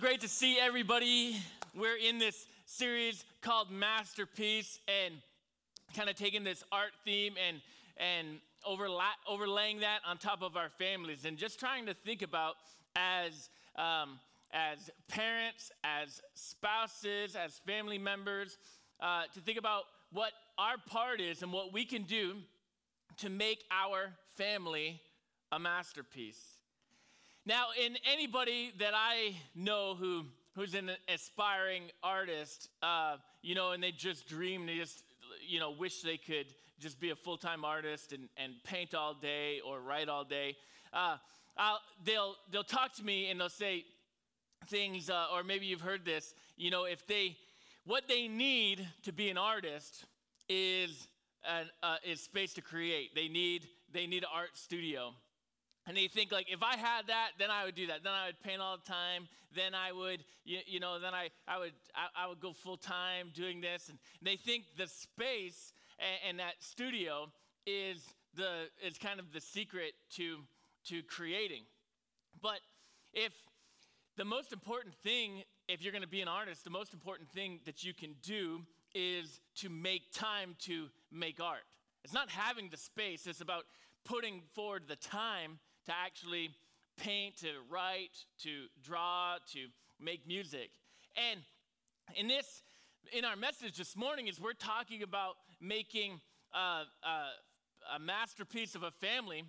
Great to see everybody. We're in this series called Masterpiece and kind of taking this art theme and and overla- overlaying that on top of our families and just trying to think about as um, as parents, as spouses, as family members, uh, to think about what our part is and what we can do to make our family a masterpiece. Now, in anybody that I know who who's an aspiring artist, uh, you know, and they just dream, they just, you know, wish they could just be a full time artist and, and paint all day or write all day. Uh, they'll they'll talk to me and they'll say things, uh, or maybe you've heard this. You know, if they what they need to be an artist is an, uh, is space to create. They need they need an art studio. And they think like, if I had that, then I would do that. Then I would paint all the time. Then I would, you, you know, then I, I would, I, I would go full time doing this. And they think the space and, and that studio is the is kind of the secret to to creating. But if the most important thing, if you're going to be an artist, the most important thing that you can do is to make time to make art. It's not having the space, it's about putting forward the time to actually paint, to write, to draw, to make music. And in this, in our message this morning, is we're talking about making uh, uh, a masterpiece of a family.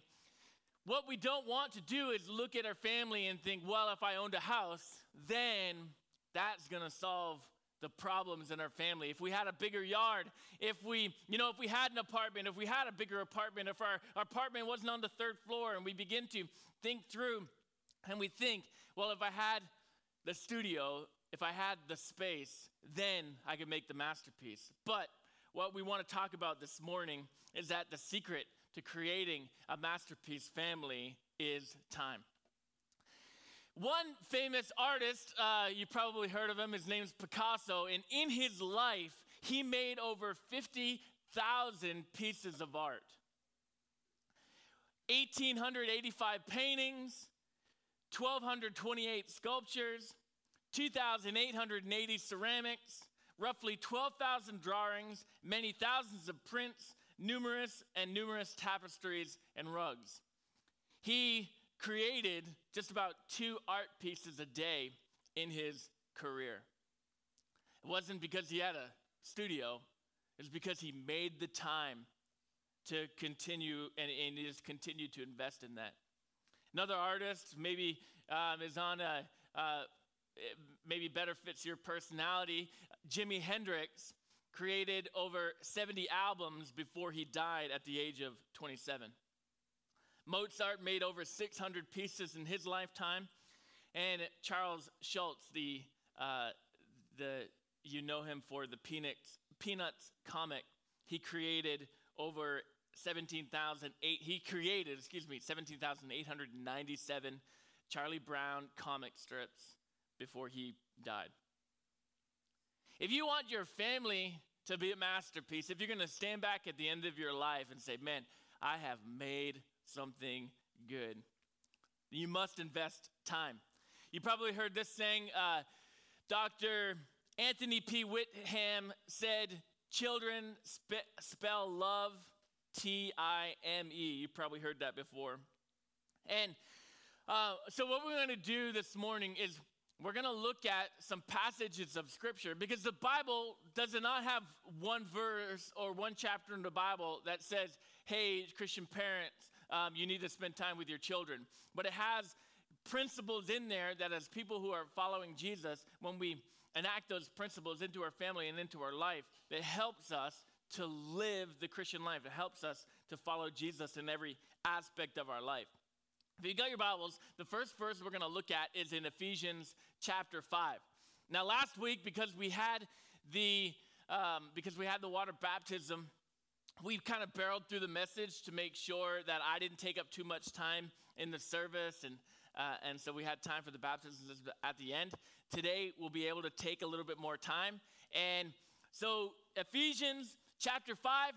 What we don't want to do is look at our family and think, well, if I owned a house, then that's going to solve the problems in our family. If we had a bigger yard, if we, you know, if we had an apartment, if we had a bigger apartment, if our, our apartment wasn't on the third floor, and we begin to think through and we think, well, if I had the studio, if I had the space, then I could make the masterpiece. But what we want to talk about this morning is that the secret to creating a masterpiece family is time. One famous artist, uh, you probably heard of him, his name's Picasso, and in his life, he made over 50,000 pieces of art. 1,885 paintings, 1,228 sculptures, 2,880 ceramics, roughly 12,000 drawings, many thousands of prints, numerous and numerous tapestries and rugs. He created just about two art pieces a day in his career. It wasn't because he had a studio, it was because he made the time to continue and, and he just continued to invest in that. Another artist maybe um, is on a, uh, maybe better fits your personality. Jimi Hendrix created over 70 albums before he died at the age of 27. Mozart made over 600 pieces in his lifetime. And Charles Schulz, the, uh, the, you know him for the Peanuts, Peanuts comic, he created over 17,008, he created, excuse me, 17,897 Charlie Brown comic strips before he died. If you want your family to be a masterpiece, if you're going to stand back at the end of your life and say, man, I have made something good. You must invest time. You probably heard this saying. Uh, Dr. Anthony P. Witham said, Children spe- spell love T I M E. You probably heard that before. And uh, so, what we're going to do this morning is we're going to look at some passages of scripture because the Bible does not have one verse or one chapter in the Bible that says, hey, Christian parents, um, you need to spend time with your children. But it has principles in there that, as people who are following Jesus, when we enact those principles into our family and into our life, it helps us to live the Christian life. It helps us to follow Jesus in every aspect of our life. If you got your Bibles, the first verse we're going to look at is in Ephesians chapter 5. Now, last week, because we had the um, because we had the water baptism, we kind of barreled through the message to make sure that I didn't take up too much time in the service, and uh, and so we had time for the baptisms at the end. Today we'll be able to take a little bit more time, and so Ephesians chapter five,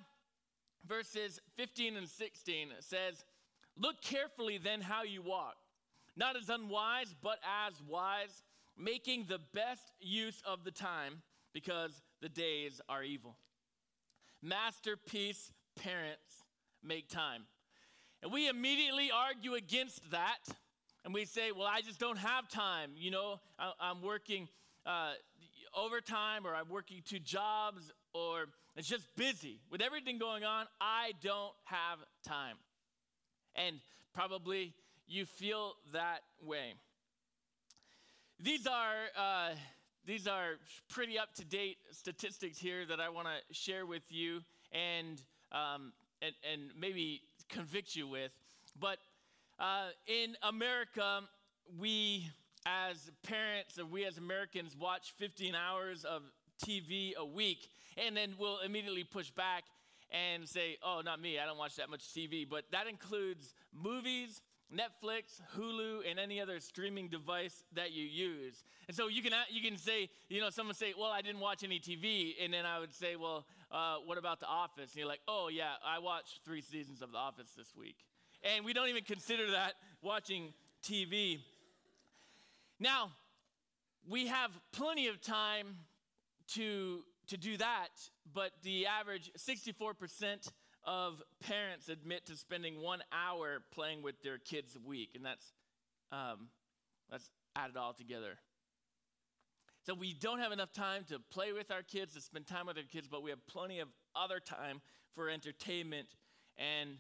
verses fifteen and sixteen says, "Look carefully then how you walk, not as unwise, but as wise." making the best use of the time because the days are evil. Masterpiece parents make time. And we immediately argue against that. And we say, well, I just don't have time. You know, I, am working uh, overtime or I'm working two jobs or it's just busy. With everything going on, I don't have time. And probably you feel that way. These are, uh, these are pretty up to date statistics here that I want to share with you and, um, and, and maybe convict you with. But uh, in America, we as parents, we as Americans, watch 15 hours of TV a week, and then we'll immediately push back and say, oh, not me, I don't watch that much TV. But that includes movies, Netflix, Hulu, and any other streaming device that you use. And so you can, you can say, you know, someone say, well, I didn't watch any TV. And then I would say, well, uh, what about The Office? And you're like, oh, yeah, I watched three seasons of The Office this week. And we don't even consider that watching TV. Now, we have plenty of time to, to do that, but the average 64% of parents admit to spending one hour playing with their kids a week, and that's, um, let's add it all together. So we don't have enough time to play with our kids, to spend time with our kids, but we have plenty of other time for entertainment and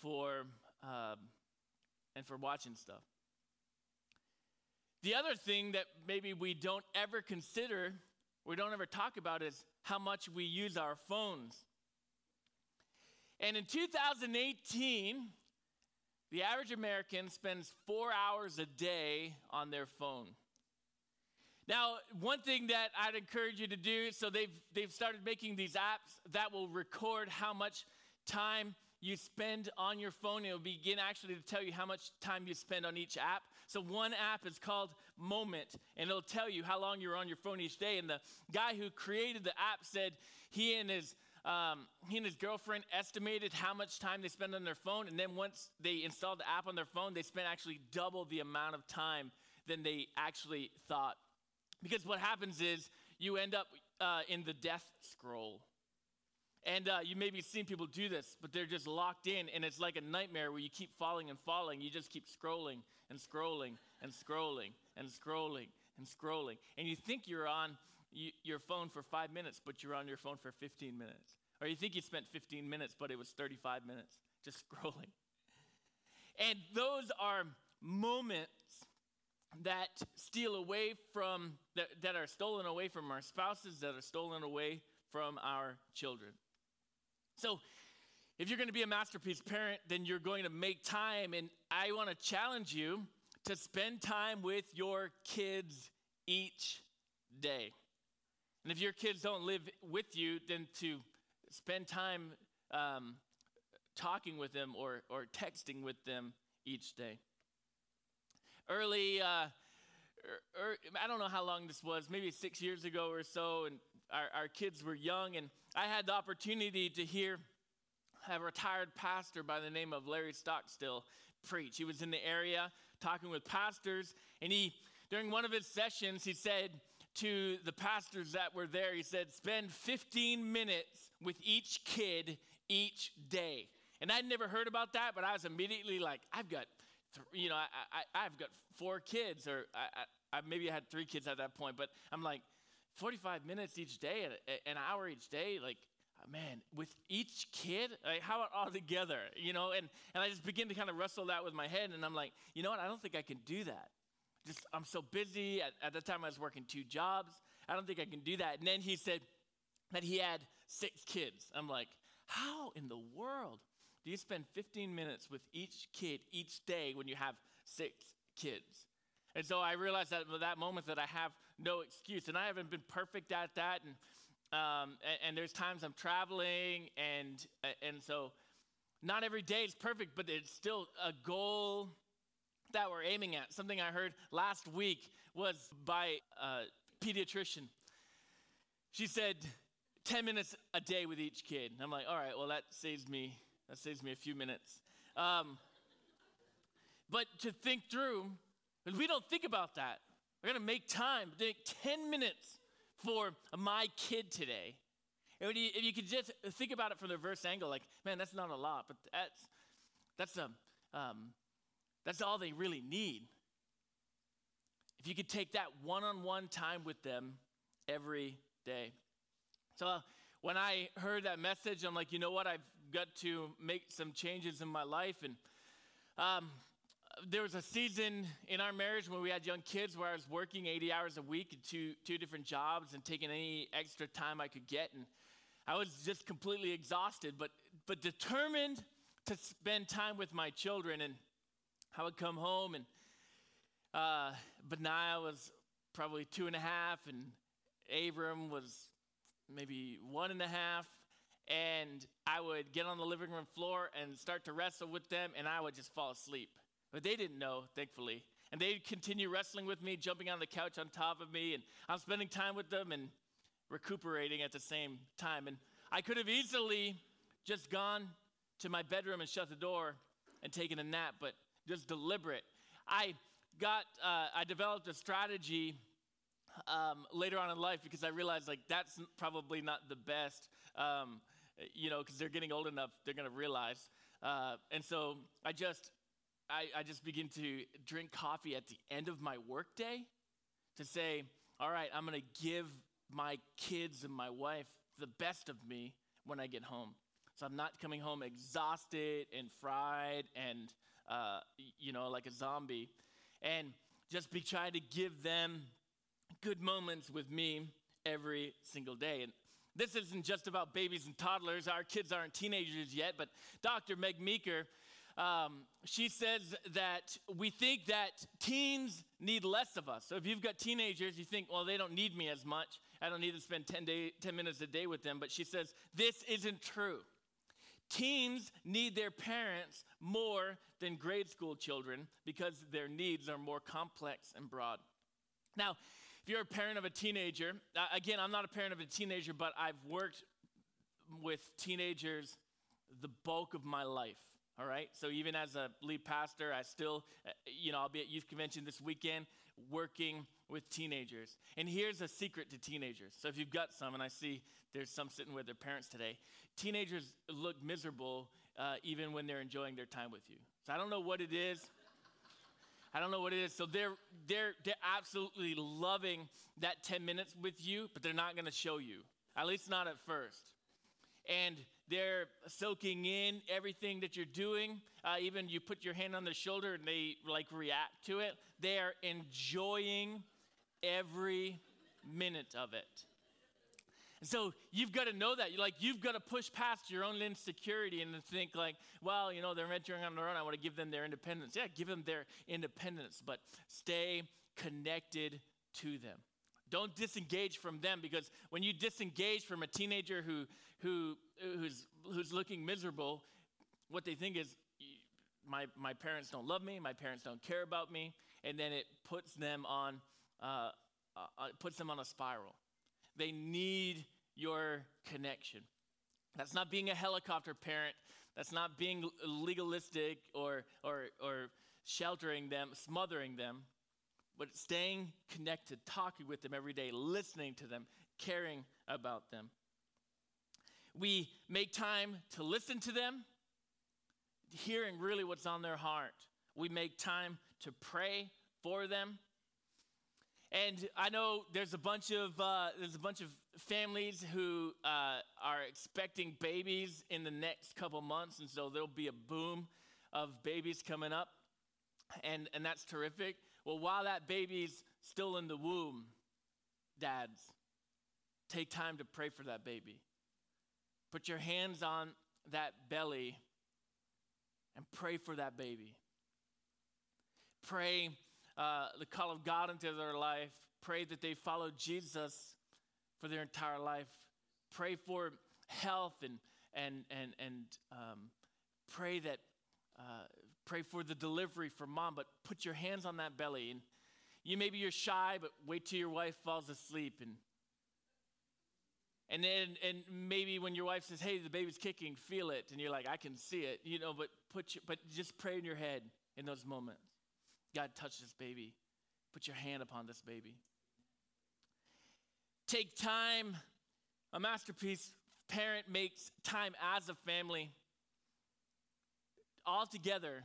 for um, and for watching stuff. The other thing that maybe we don't ever consider, we don't ever talk about, is how much we use our phones. And in 2018, the average American spends four hours a day on their phone. Now, one thing that I'd encourage you to do, so they've, they've started making these apps that will record how much time you spend on your phone. It'll begin actually to tell you how much time you spend on each app. So, one app is called Moment, and it'll tell you how long you're on your phone each day. And the guy who created the app said he and his um, he and his girlfriend estimated how much time they spend on their phone, and then once they installed the app on their phone, they spent actually double the amount of time than they actually thought. Because what happens is you end up uh, in the death scroll. And uh, you maybe seen people do this, but they're just locked in, and it's like a nightmare where you keep falling and falling. You just keep scrolling and scrolling and scrolling and scrolling and scrolling. And you think you're on your phone for five minutes, but you're on your phone for 15 minutes. Or you think you spent 15 minutes, but it was 35 minutes just scrolling. And those are moments that steal away from, that, that are stolen away from our spouses, that are stolen away from our children. So, if you're going to be a masterpiece parent, then you're going to make time. And I want to challenge you to spend time with your kids each day. And if your kids don't live with you, then to spend time um, talking with them or, or texting with them each day. Early, uh, er, er, I don't know how long this was, maybe six years ago or so, and our, our kids were young, and I had the opportunity to hear a retired pastor by the name of Larry Stockstill preach. He was in the area talking with pastors, and he, during one of his sessions, he said to the pastors that were there, he said, spend 15 minutes with each kid each day. And I'd never heard about that, but I was immediately like, I've got, you know, I, I, I've got four kids, or I, I, maybe I had three kids at that point, but I'm like, 45 minutes each day, an hour each day, like, uh, man, with each kid, like, how about all together, you know? And, and I just begin to kind of wrestle that with my head, and I'm like, you know what? I don't think I can do that. Just, I'm so busy. At, at the time, I was working two jobs. I don't think I can do that. And then he said that he had six kids. I'm like, how in the world do you spend 15 minutes with each kid each day when you have six kids? And so I realized that at that moment that I have no excuse. And I haven't been perfect at that. And, um, and, and, there's times I'm traveling. And, and so not every day is perfect, but it's still a goal that we're aiming at. Something I heard last week was by a pediatrician. She said, 10 minutes a day with each kid. And I'm like, all right, well, that saves me, that saves me a few minutes. Um, but to think through, we don't think about that. We're to make time, take 10 minutes for my kid today. And you, if you could just think about it from the reverse angle, like, man, that's not a lot, but that's, that's, a, um, that's all they really need. If you could take that one on one time with them every day. So uh, when I heard that message, I'm like, you know what? I've got to make some changes in my life. And um, there was a season in our marriage when we had young kids where I was working 80 hours a week in two, two different jobs and taking any extra time I could get. And I was just completely exhausted, but, but determined to spend time with my children. And I would come home, and uh, Benaiah was probably two and a half, and Abram was maybe one and a half. And I would get on the living room floor and start to wrestle with them, and I would just fall asleep. But they didn't know, thankfully. And they'd continue wrestling with me, jumping on the couch on top of me, and I'm spending time with them and recuperating at the same time. And I could have easily just gone to my bedroom and shut the door and taken a nap, but just deliberate. I got, uh, I developed a strategy um, later on in life because I realized like that's probably not the best, um, you know, because they're getting old enough, they're gonna realize. Uh, and so I just I, I just begin to drink coffee at the end of my workday to say, all right, I'm to give my kids and my wife the best of me when I get home. So I'm not coming home exhausted and fried and, uh, you know, like a zombie. And just be trying to give them good moments with me every single day. And this isn't just about babies and toddlers. Our kids aren't teenagers yet, but Dr. Meg Meeker um, she says that we think that teens need less of us. So if you've got teenagers, you think, well, they don't need me as much. I don't need to spend 10, day, 10 minutes a day with them. But she says, this isn't true. Teens need their parents more than grade school children because their needs are more complex and broad. Now, if you're a parent of a teenager, again, I'm not a parent of a teenager, but I've worked with teenagers the bulk of my life. All right. So even as a lead pastor, I still, uh, you know, I'll be at youth convention this weekend working with teenagers. And here's a secret to teenagers. So if you've got some, and I see there's some sitting with their parents today, teenagers look miserable uh, even when they're enjoying their time with you. So I don't know what it is. I don't know what it is. So they're they're they're absolutely loving that 10 minutes with you, but they're not going to show you. At least not at first. And they're soaking in everything that you're doing. Uh, even you put your hand on their shoulder and they like react to it. They are enjoying every minute of it. And so you've got to know that. You're Like you've got to push past your own insecurity and think like, well, you know, they're venturing on their own. I want to give them their independence. Yeah, give them their independence, but stay connected to them. Don't disengage from them because when you disengage from a teenager who, who, who's, who's looking miserable, what they think is, my, my parents don't love me, my parents don't care about me, and then it puts them on, uh, uh, uh puts them on a spiral. They need your connection. That's not being a helicopter parent. That's not being legalistic or, or, or sheltering them, smothering them but staying connected, talking with them every day, listening to them, caring about them. We make time to listen to them, hearing really what's on their heart. We make time to pray for them. And I know there's a bunch of uh, there's a bunch of families who uh, are expecting babies in the next couple months, and so there'll be a boom of babies coming up, and and that's terrific. Well, while that baby's still in the womb, dads, take time to pray for that baby. Put your hands on that belly and pray for that baby. Pray uh, the call of God into their life. Pray that they follow Jesus for their entire life. Pray for health and and and and um, pray that uh, pray for the delivery for mom, but put your hands on that belly. And you maybe you're shy, but wait till your wife falls asleep and and then and maybe when your wife says, "Hey, the baby's kicking," feel it, and you're like, "I can see it," you know. But put your, but just pray in your head in those moments. God, touch this baby. put your hand upon this baby. Take time. A masterpiece parent makes time as a family all together,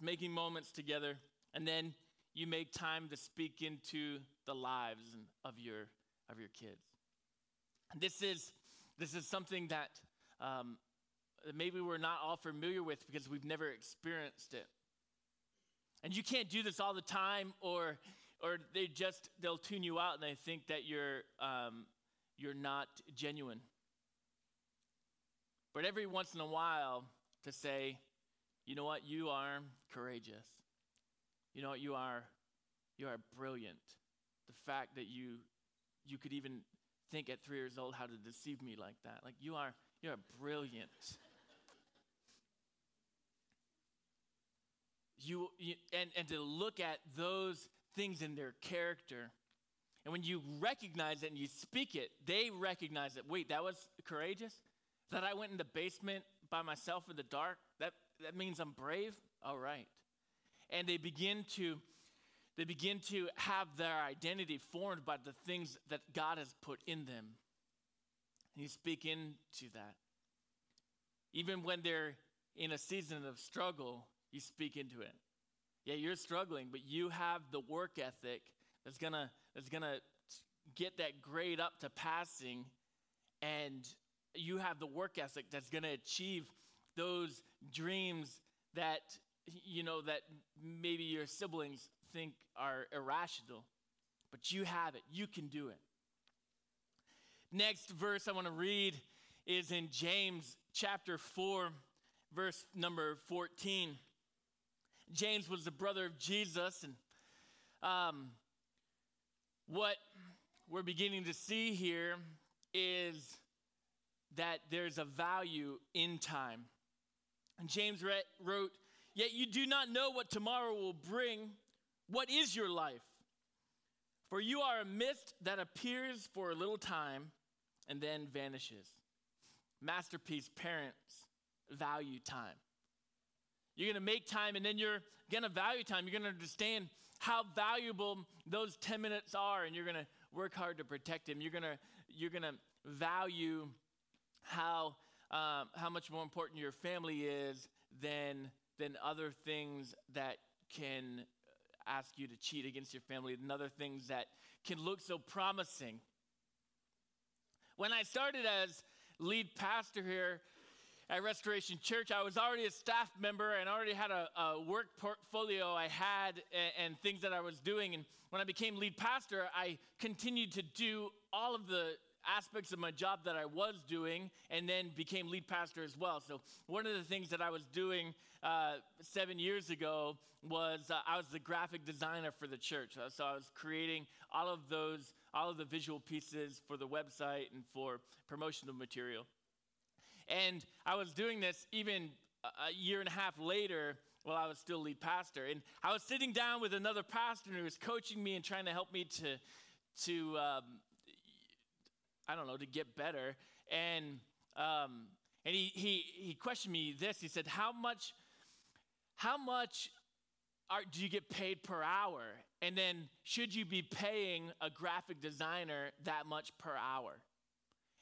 making moments together, and then you make time to speak into the lives of your of your kids. This is this is something that um, maybe we're not all familiar with because we've never experienced it. And you can't do this all the time, or or they just they'll tune you out and they think that you're um, you're not genuine. But every once in a while, to say, you know what, you are courageous. You know what, you are you are brilliant. The fact that you you could even think at three years old how to deceive me like that. Like you are you are brilliant. you, you and, and to look at those things in their character. And when you recognize it and you speak it, they recognize it. Wait, that was courageous? That I went in the basement by myself in the dark? That, that means I'm brave? All right. And they begin to they begin to have their identity formed by the things that God has put in them. And you speak into that. Even when they're in a season of struggle, you speak into it. Yeah, you're struggling, but you have the work ethic that's gonna that's gonna get that grade up to passing, and you have the work ethic that's gonna achieve those dreams that you know that maybe your siblings think are irrational, but you have it. You can do it. Next verse I want to read is in James chapter 4, verse number 14. James was the brother of Jesus, and um, what we're beginning to see here is that there's a value in time. And James wrote, Yet you do not know what tomorrow will bring. What is your life? For you are a mist that appears for a little time and then vanishes. Masterpiece parents value time. You're going to make time and then you're going to value time. You're going to understand how valuable those 10 minutes are and you're going to work hard to protect them. You're going to you're going to value how um, how much more important your family is than than other things that can ask you to cheat against your family and other things that can look so promising. When I started as lead pastor here at Restoration Church, I was already a staff member and already had a, a work portfolio I had and, and things that I was doing. And when I became lead pastor, I continued to do all of the aspects of my job that I was doing and then became lead pastor as well. So, one of the things that I was doing uh, seven years ago was uh, I was the graphic designer for the church. Uh, so, I was creating all of those, all of the visual pieces for the website and for promotional material. And I was doing this even a year and a half later while I was still lead pastor. And I was sitting down with another pastor who was coaching me and trying to help me to, to um, I don't know, to get better. And, um, and he, he, he questioned me this. He said, how much, how much are, do you get paid per hour? And then should you be paying a graphic designer that much per hour?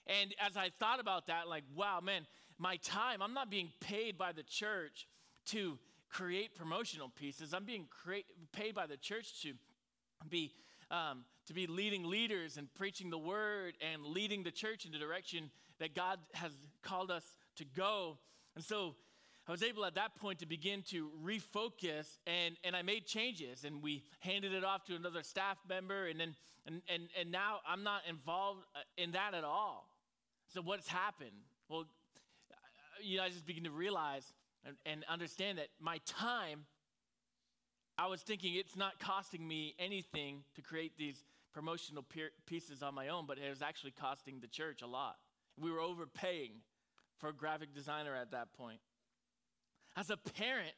And as I thought about that, like, wow, man, my time, I'm not being paid by the church to create promotional pieces. I'm being create, paid by the church to be um, to be leading leaders and preaching the word and leading the church in the direction that God has called us to go. And so I was able at that point to begin to refocus and, and I made changes and we handed it off to another staff member and then and, and, and now I'm not involved uh, in that at all. So what's happened? Well, you know, I just begin to realize and, and understand that my time, I was thinking it's not costing me anything to create these promotional pieces on my own, but it was actually costing the church a lot. We were overpaying for a graphic designer at that point. As a parent,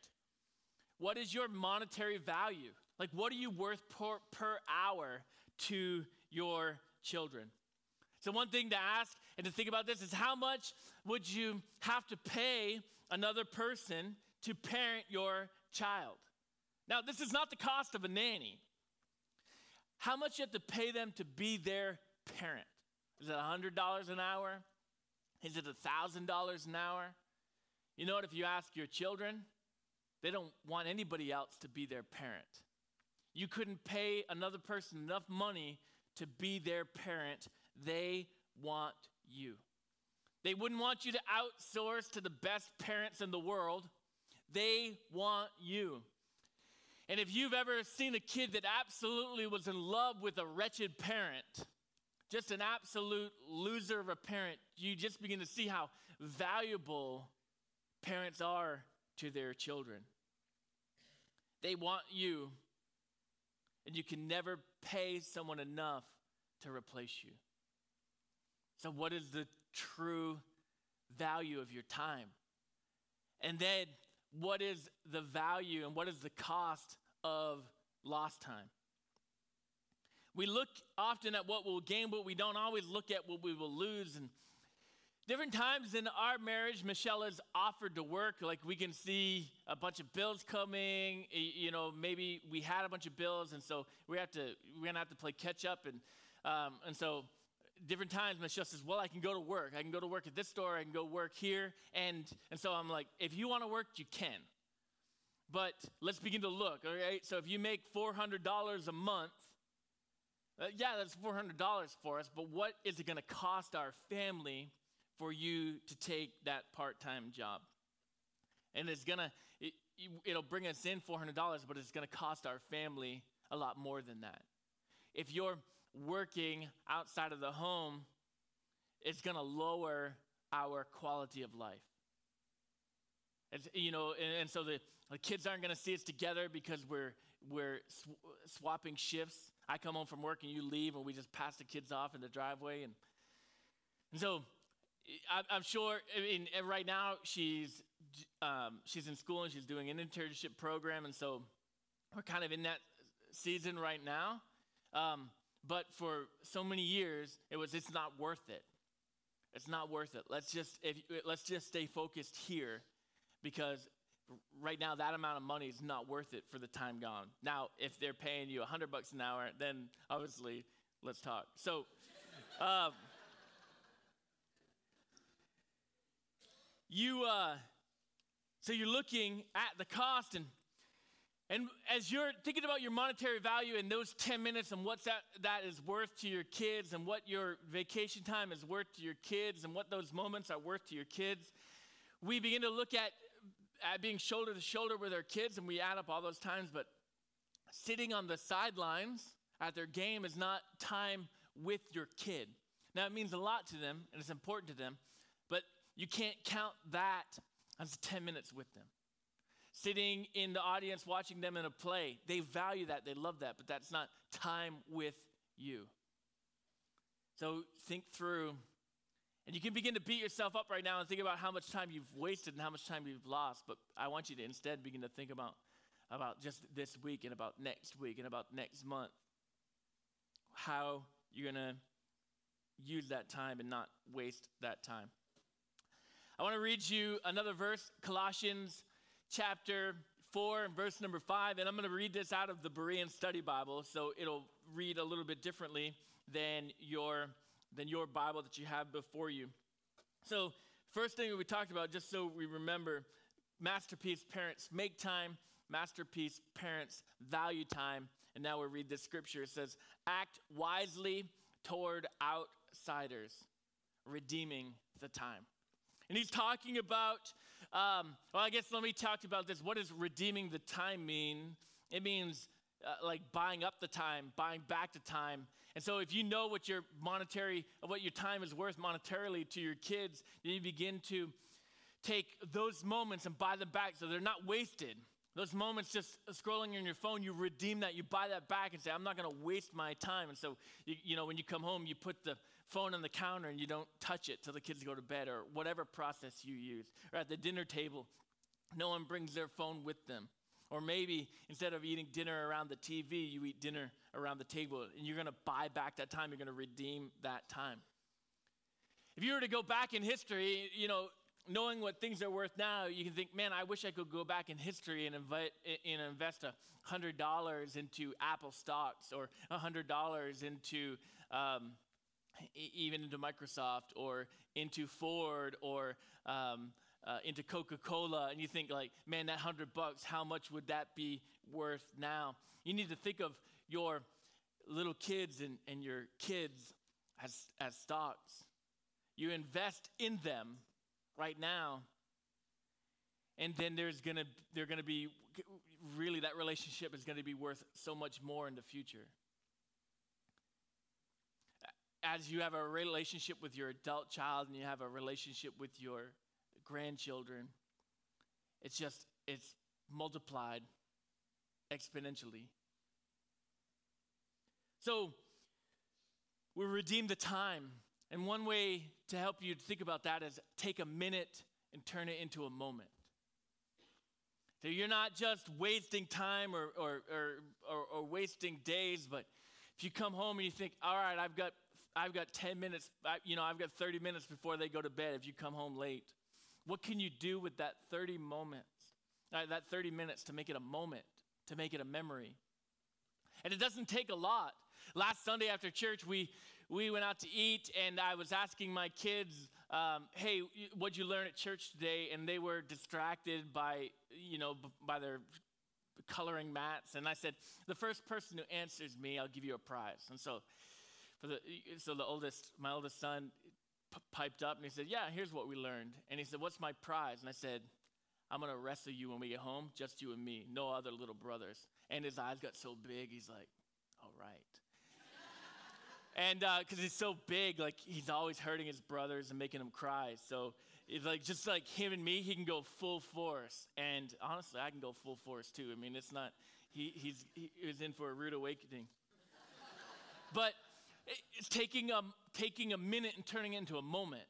what is your monetary value? Like, what are you worth per, per hour to your children? So, one thing to ask and to think about this is how much would you have to pay another person to parent your child? Now, this is not the cost of a nanny. How much you have to pay them to be their parent. Is it $100 an hour? Is it $1,000 an hour? You know what? If you ask your children, they don't want anybody else to be their parent. You couldn't pay another person enough money to be their parent. They want you. They wouldn't want you to outsource to the best parents in the world. They want you. And if you've ever seen a kid that absolutely was in love with a wretched parent, just an absolute loser of a parent, you just begin to see how valuable parents are to their children. They want you, and you can never pay someone enough to replace you. So, what is the true value of your time? And then, what is the value and what is the cost of lost time? We look often at what we'll gain, but we don't always look at what we will lose. And different times in our marriage, Michelle has offered to work. Like we can see a bunch of bills coming. You know, maybe we had a bunch of bills, and so we have to we're gonna have to play catch up. And um, and so different times Michelle says, "Well, I can go to work. I can go to work at this store. I can go work here." And and so I'm like, "If you want to work, you can." But let's begin to look. All right. So if you make four hundred dollars a month uh, yeah, that's $400 for us, but what is it going to cost our family for you to take that part time job? And it's going to, it, it'll bring us in $400, but it's going to cost our family a lot more than that. If you're working outside of the home, it's going to lower our quality of life. It's, you know, and, and so the, the kids aren't going to see us together because we're, we're sw- swapping shifts. I come home from work and you leave, and we just pass the kids off in the driveway. And, and so I, am sure, I mean, right now she's, um, she's in school and she's doing an internship program. And so we're kind of in that season right now. Um, but for so many years, it was, it's not worth it. It's not worth it. Let's just, if, let's just stay focused here because right now that amount of money is not worth it for the time gone. Now, if they're paying you 100 bucks an hour, then obviously let's talk. So, um, you, uh, so you're looking at the cost and and as you're thinking about your monetary value in those 10 minutes and what that, that is worth to your kids and what your vacation time is worth to your kids and what those moments are worth to your kids, we begin to look at at being shoulder to shoulder with our kids, and we add up all those times, but sitting on the sidelines at their game is not time with your kid. Now, it means a lot to them, and it's important to them, but you can't count that as 10 minutes with them. Sitting in the audience watching them in a play, they value that, they love that, but that's not time with you. So think through and you can begin to beat yourself up right now and think about how much time you've wasted and how much time you've lost. But I want you to instead begin to think about, about just this week and about next week and about next month. How you're going to use that time and not waste that time. I want to read you another verse, Colossians chapter 4 and verse number 5. And I'm going to read this out of the Berean Study Bible, so it'll read a little bit differently than your than your Bible that you have before you. So, first thing we talked about, just so we remember, masterpiece parents make time, masterpiece parents value time. And now we read this scripture. It says, act wisely toward outsiders, redeeming the time. And he's talking about, um, well, I guess let me talk about this. What does redeeming the time mean? It means uh, like buying up the time, buying back the time. And so if you know what your monetary, what your time is worth monetarily to your kids, then you begin to take those moments and buy them back so they're not wasted. Those moments just scrolling on your phone, you redeem that, you buy that back and say, I'm not gonna waste my time. And so, you, you know, when you come home, you put the phone on the counter and you don't touch it till the kids go to bed or whatever process you use. Or at the dinner table, no one brings their phone with them. Or maybe instead of eating dinner around the TV, you eat dinner around the table and you're going to buy back that time. You're going to redeem that time. If you were to go back in history, you know, knowing what things are worth now, you can think, man, I wish I could go back in history and, invite, and invest $100 into Apple stocks or $100 into um, even into Microsoft or into Ford or um, uh, into Coca Cola. And you think, like, man, that 100 bucks, how much would that be worth now? You need to think of your little kids and, and your kids as, as stocks. You invest in them right now. And then there's gonna they're gonna be really that relationship is gonna be worth so much more in the future. As you have a relationship with your adult child and you have a relationship with your grandchildren, it's just it's multiplied exponentially. So we redeem the time. And one way to help you think about that is take a minute and turn it into a moment. So you're not just wasting time or, or, or, or, or wasting days, but if you come home and you think, all right, I've got, I've got 10 minutes, you know, I've got 30 minutes before they go to bed if you come home late. What can you do with that 30 moments, uh, that 30 minutes to make it a moment, to make it a memory? And it doesn't take a lot. Last Sunday after church, we, we went out to eat, and I was asking my kids, um, hey, what'd you learn at church today? And they were distracted by, you know, by their coloring mats. And I said, the first person who answers me, I'll give you a prize. And so, the, so the oldest, my oldest son p- piped up and he said, yeah, here's what we learned. And he said, what's my prize? And I said, I'm going to wrestle you when we get home, just you and me, no other little brothers. And his eyes got so big, he's like, all right. and because uh, he's so big, like he's always hurting his brothers and making them cry. So it's like just like him and me, he can go full force. And honestly, I can go full force too. I mean, it's not, he, he's, he is in for a rude awakening. but it's taking a, taking a minute and turning it into a moment.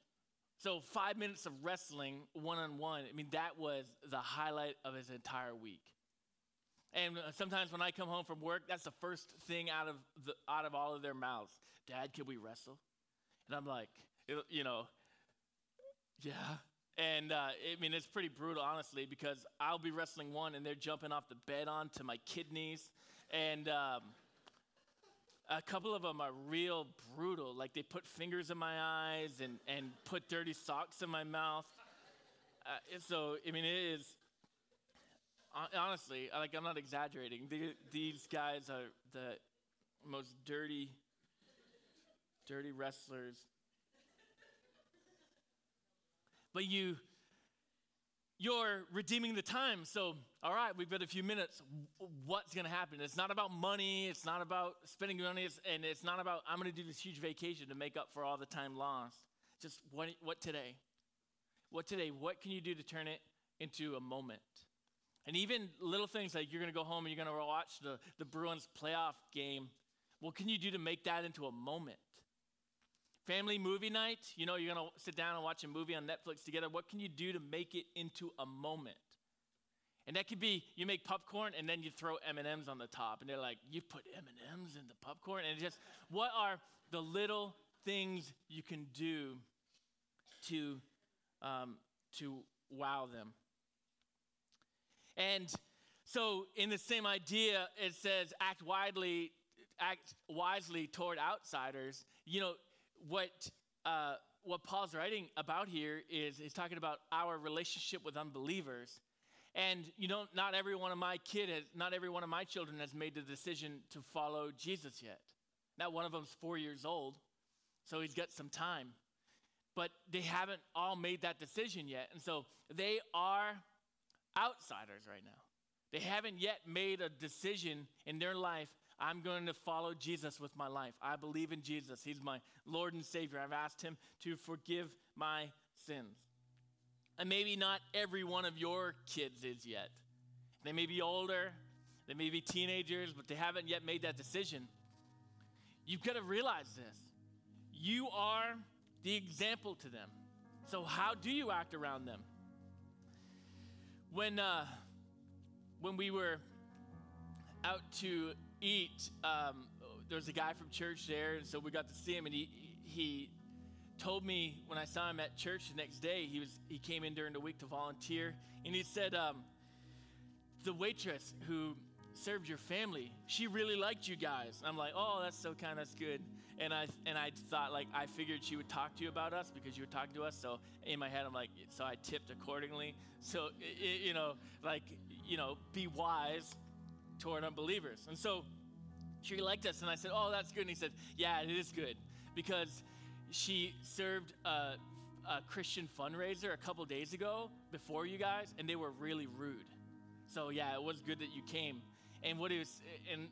So five minutes of wrestling one on one, I mean, that was the highlight of his entire week. And uh, sometimes when I come home from work, that's the first thing out of, the, out of all of their mouths. Dad, can we wrestle? And I'm like, you know, yeah. And uh, I mean, it's pretty brutal, honestly, because I'll be wrestling one and they're jumping off the bed onto my kidneys. And um, a couple of them are real brutal. Like they put fingers in my eyes and, and put dirty socks in my mouth. Uh, so, I mean, it is honestly, like I'm not exaggerating. these guys are the most dirty, dirty wrestlers. But you, you're redeeming the time. So, all right, we've got a few minutes. What's going to happen? It's not about money. It's not about spending money. It's, and it's not about, I'm going to do this huge vacation to make up for all the time lost. Just what, what today? What today? What can you do to turn it into a moment? And even little things like you're going to go home and you're going to watch the, the Bruins playoff game. What can you do to make that into a moment? Family movie night, you know, you're going to sit down and watch a movie on Netflix together. What can you do to make it into a moment? And that could be you make popcorn and then you throw M&Ms on the top and they're like, "You put M&Ms in the popcorn?" And just what are the little things you can do to um, to wow them? And so, in the same idea, it says, act widely, act wisely toward outsiders. You know, what, uh, what Paul's writing about here is he's talking about our relationship with unbelievers. And you know, not every one of my kid has, not every one of my children has made the decision to follow Jesus yet. Not one of them's four years old, so he's got some time. But they haven't all made that decision yet. And so they are outsiders right now. They haven't yet made a decision in their life. I'm going to follow Jesus with my life. I believe in Jesus. He's my Lord and Savior. I've asked Him to forgive my sins. And maybe not every one of your kids is yet. They may be older, they may be teenagers, but they haven't yet made that decision. You've got to realize this. You are the example to them. So, how do you act around them? When, uh, when we were out to eat, um, there was a guy from church there, and so we got to see him, and he, he told me when I saw him at church the next day, he was he came in during the week to volunteer, and he said, um, the waitress who served your family, she really liked you guys. I'm like, oh, that's so kind, that's good. And I and I thought like I figured she would talk to you about us because you were talking to us. So in my head, I'm like, so I tipped accordingly. So it, you know, like you know, be wise toward unbelievers. And so she liked us, and I said, oh, that's good. And he said, yeah, it is good because she served a, a Christian fundraiser a couple days ago before you guys, and they were really rude. So yeah, it was good that you came. And what is, and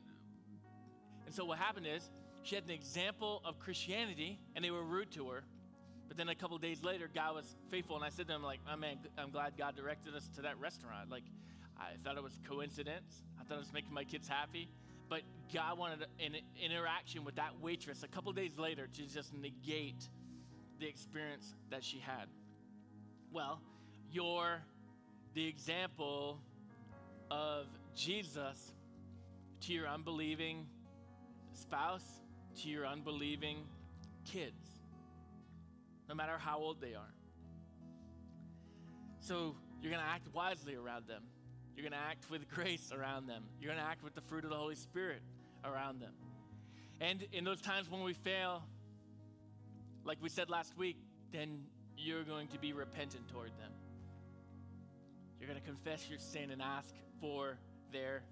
and so what happened is she had an example of Christianity, and they were rude to her. But then a couple days later, God was faithful, and I said to him, like, oh man, I'm glad God directed us to that restaurant. Like, I thought it was coincidence. I thought it was making my kids happy. But God wanted an interaction with that waitress a couple days later to just negate the experience that she had. Well, you're the example of Jesus to your unbelieving spouse, to your unbelieving kids, no matter how old they are. So you're going to act wisely around them. You're going to act with grace around them. You're going to act with the fruit of the Holy Spirit around them. And in those times when we fail, like we said last week, then you're going to be repentant toward them. You're going to confess your sin and ask for their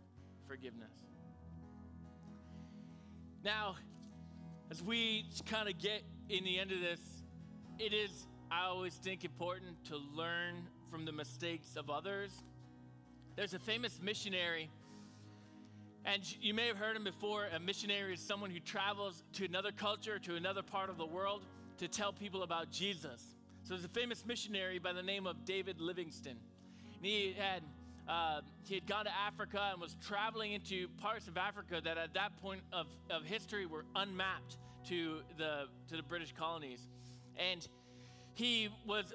forgiveness. Now, as we kind of get in the end of this, it is, I always think, important to learn from the mistakes of others. There's a famous missionary, and you may have heard him before. A missionary is someone who travels to another culture, to another part of the world, to tell people about Jesus. So there's a famous missionary by the name of David Livingstone. And he had uh, he had gone to Africa and was traveling into parts of Africa that at that point of, of history were unmapped to the, to the British colonies. And he was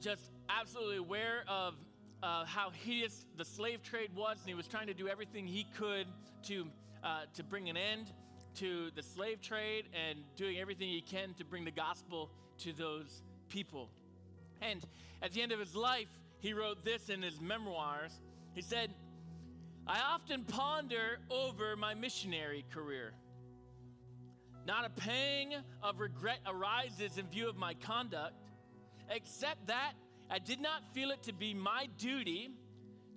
just absolutely aware of uh, how hideous the slave trade was, and he was trying to do everything he could to, uh, to bring an end to the slave trade and doing everything he can to bring the gospel to those people. And at the end of his life, he wrote this in his memoirs. He said, I often ponder over my missionary career. Not a pang of regret arises in view of my conduct, except that I did not feel it to be my duty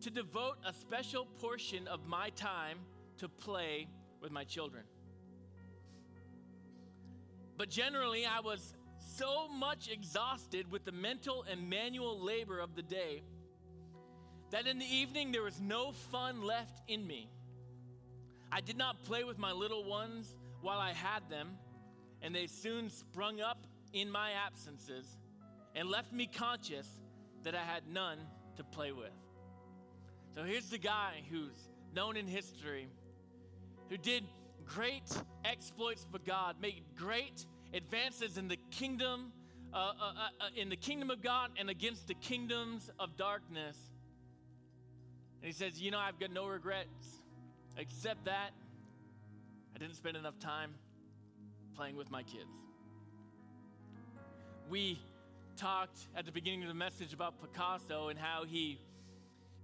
to devote a special portion of my time to play with my children. But generally, I was so much exhausted with the mental and manual labor of the day that in the evening there was no fun left in me. I did not play with my little ones while I had them, and they soon sprung up in my absences and left me conscious that I had none to play with. So here's the guy who's known in history who did great exploits for God, made great advances in the kingdom, uh, uh, uh, uh, in the kingdom of God and against the kingdoms of darkness. And he says, You know, I've got no regrets except that I didn't spend enough time playing with my kids. We talked at the beginning of the message about Picasso and how he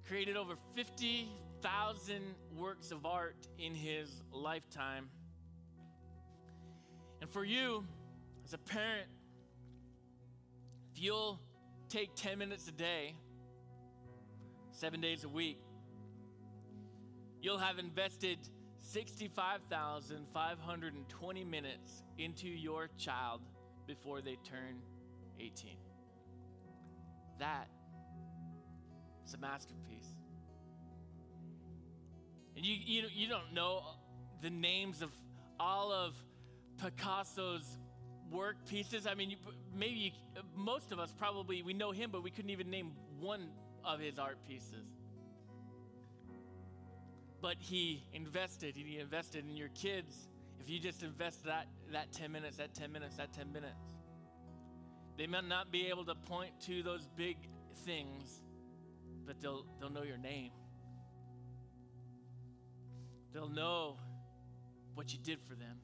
created over 50,000 works of art in his lifetime. And for you, as a parent, if you'll take 10 minutes a day, seven days a week, you'll have invested 65,520 minutes into your child before they turn 18. That is a masterpiece. And you, you, you don't know the names of all of Picasso's work pieces. I mean, you, maybe you, most of us probably we know him, but we couldn't even name one of his art pieces. But he invested, he invested in your kids. If you just invest that, that 10 minutes, that 10 minutes, that 10 minutes, they might not be able to point to those big things, but they'll, they'll know your name. They'll know what you did for them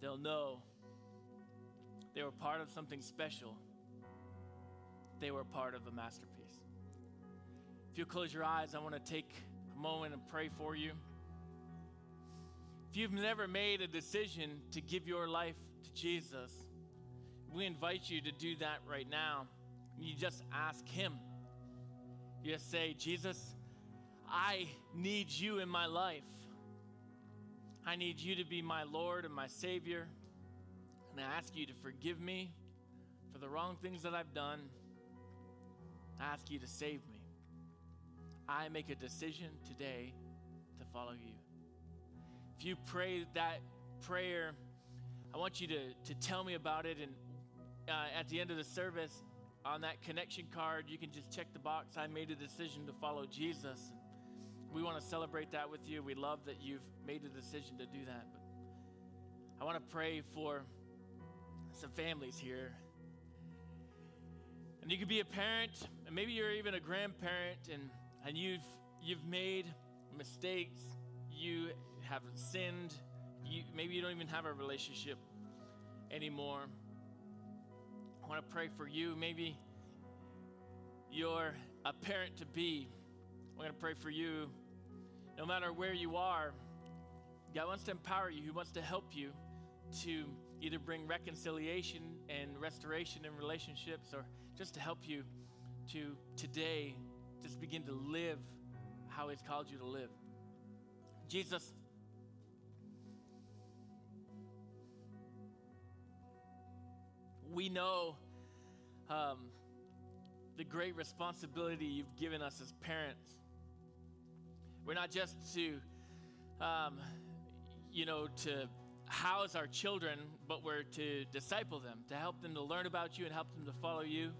they'll know They were part of something special. They were part of a masterpiece. If you close your eyes, I want to take a moment and pray for you. If you've never made a decision to give your life to Jesus, we invite you to do that right now. You just ask Him. You just say, Jesus, I need you in my life. I need you to be my Lord and my Savior. And I ask you to forgive me for the wrong things that I've done. I ask you to save me. I make a decision today to follow you. If you pray that prayer, I want you to, to tell me about it. And uh, at the end of the service, on that connection card, you can just check the box. I made a decision to follow Jesus. We want to celebrate that with you. We love that you've made a decision to do that. But I want to pray for some families here. And you could be a parent, and maybe you're even a grandparent, and, and you've, you've made mistakes. You have sinned. You, maybe you don't even have a relationship anymore. I want to pray for you. Maybe you're a parent to be. I'm going to pray for you. No matter where you are, God wants to empower you. He wants to help you to either bring reconciliation and restoration in relationships or just to help you to today just begin to live how He's called you to live. Jesus, we know um, the great responsibility you've given us as parents. We're not just to, um, you know, to house our children, but we're to disciple them, to help them to learn about you and help them to follow you.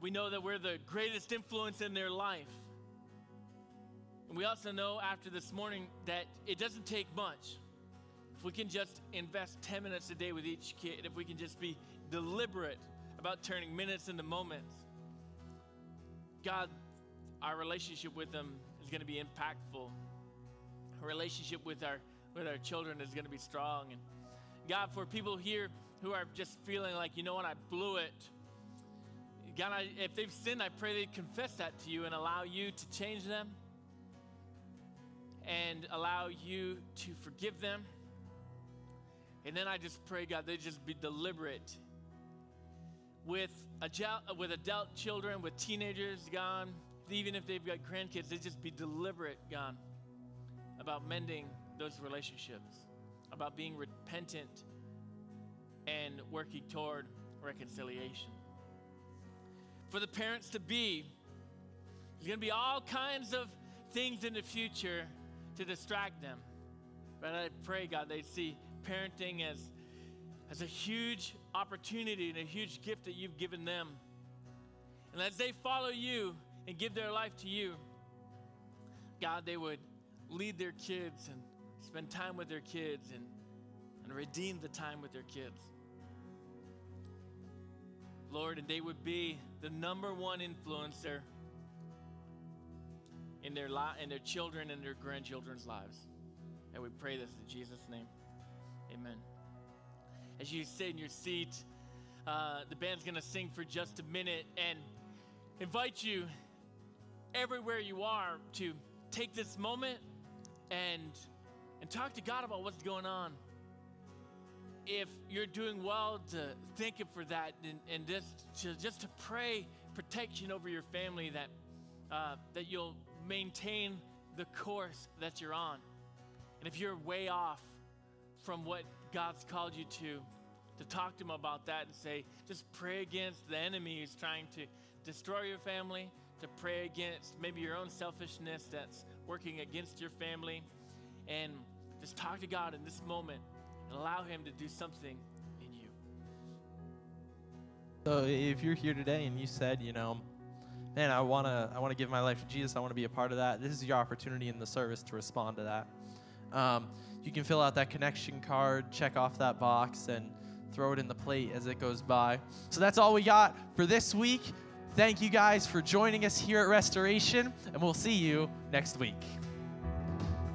We know that we're the greatest influence in their life. And we also know after this morning that it doesn't take much. If we can just invest 10 minutes a day with each kid, if we can just be deliberate about turning minutes into moments, God, our relationship with them is going to be impactful. Our relationship with our with our children is going to be strong. And God, for people here who are just feeling like, you know what, I blew it. God, I, if they've sinned, I pray they confess that to you and allow you to change them and allow you to forgive them. And then I just pray, God, they just be deliberate with adult, with adult children, with teenagers, God, even if they've got grandkids, they just be deliberate, God, about mending those relationships, about being repentant and working toward reconciliation. For the parents to be, there's going to be all kinds of things in the future to distract them. But I pray, God, they see parenting as, as a huge opportunity and a huge gift that you've given them. And as they follow you and give their life to you, God, they would lead their kids and spend time with their kids and, and redeem the time with their kids. Lord, and they would be the number one influencer in their li- in their children and their grandchildren's lives. And we pray this in Jesus' name. Amen. As you sit in your seat, uh, the band's going to sing for just a minute and invite you everywhere you are to take this moment and and talk to God about what's going on. If you're doing well, to thank Him for that, and, and just to, just to pray protection over your family that uh, that you'll maintain the course that you're on. And if you're way off from what God's called you to, to talk to Him about that and say, just pray against the enemy who's trying to destroy your family, to pray against maybe your own selfishness that's working against your family and just talk to God in this moment and allow Him to do something in you. So if you're here today and you said, you know, man, I wanna I wanna give my life to Jesus, I wanna be a part of that. This is your opportunity in the service to respond to that. Um, you can fill out that connection card, check off that box, and throw it in the plate as it goes by. So that's all we got for this week. Thank you guys for joining us here at Restoration, and we'll see you next week.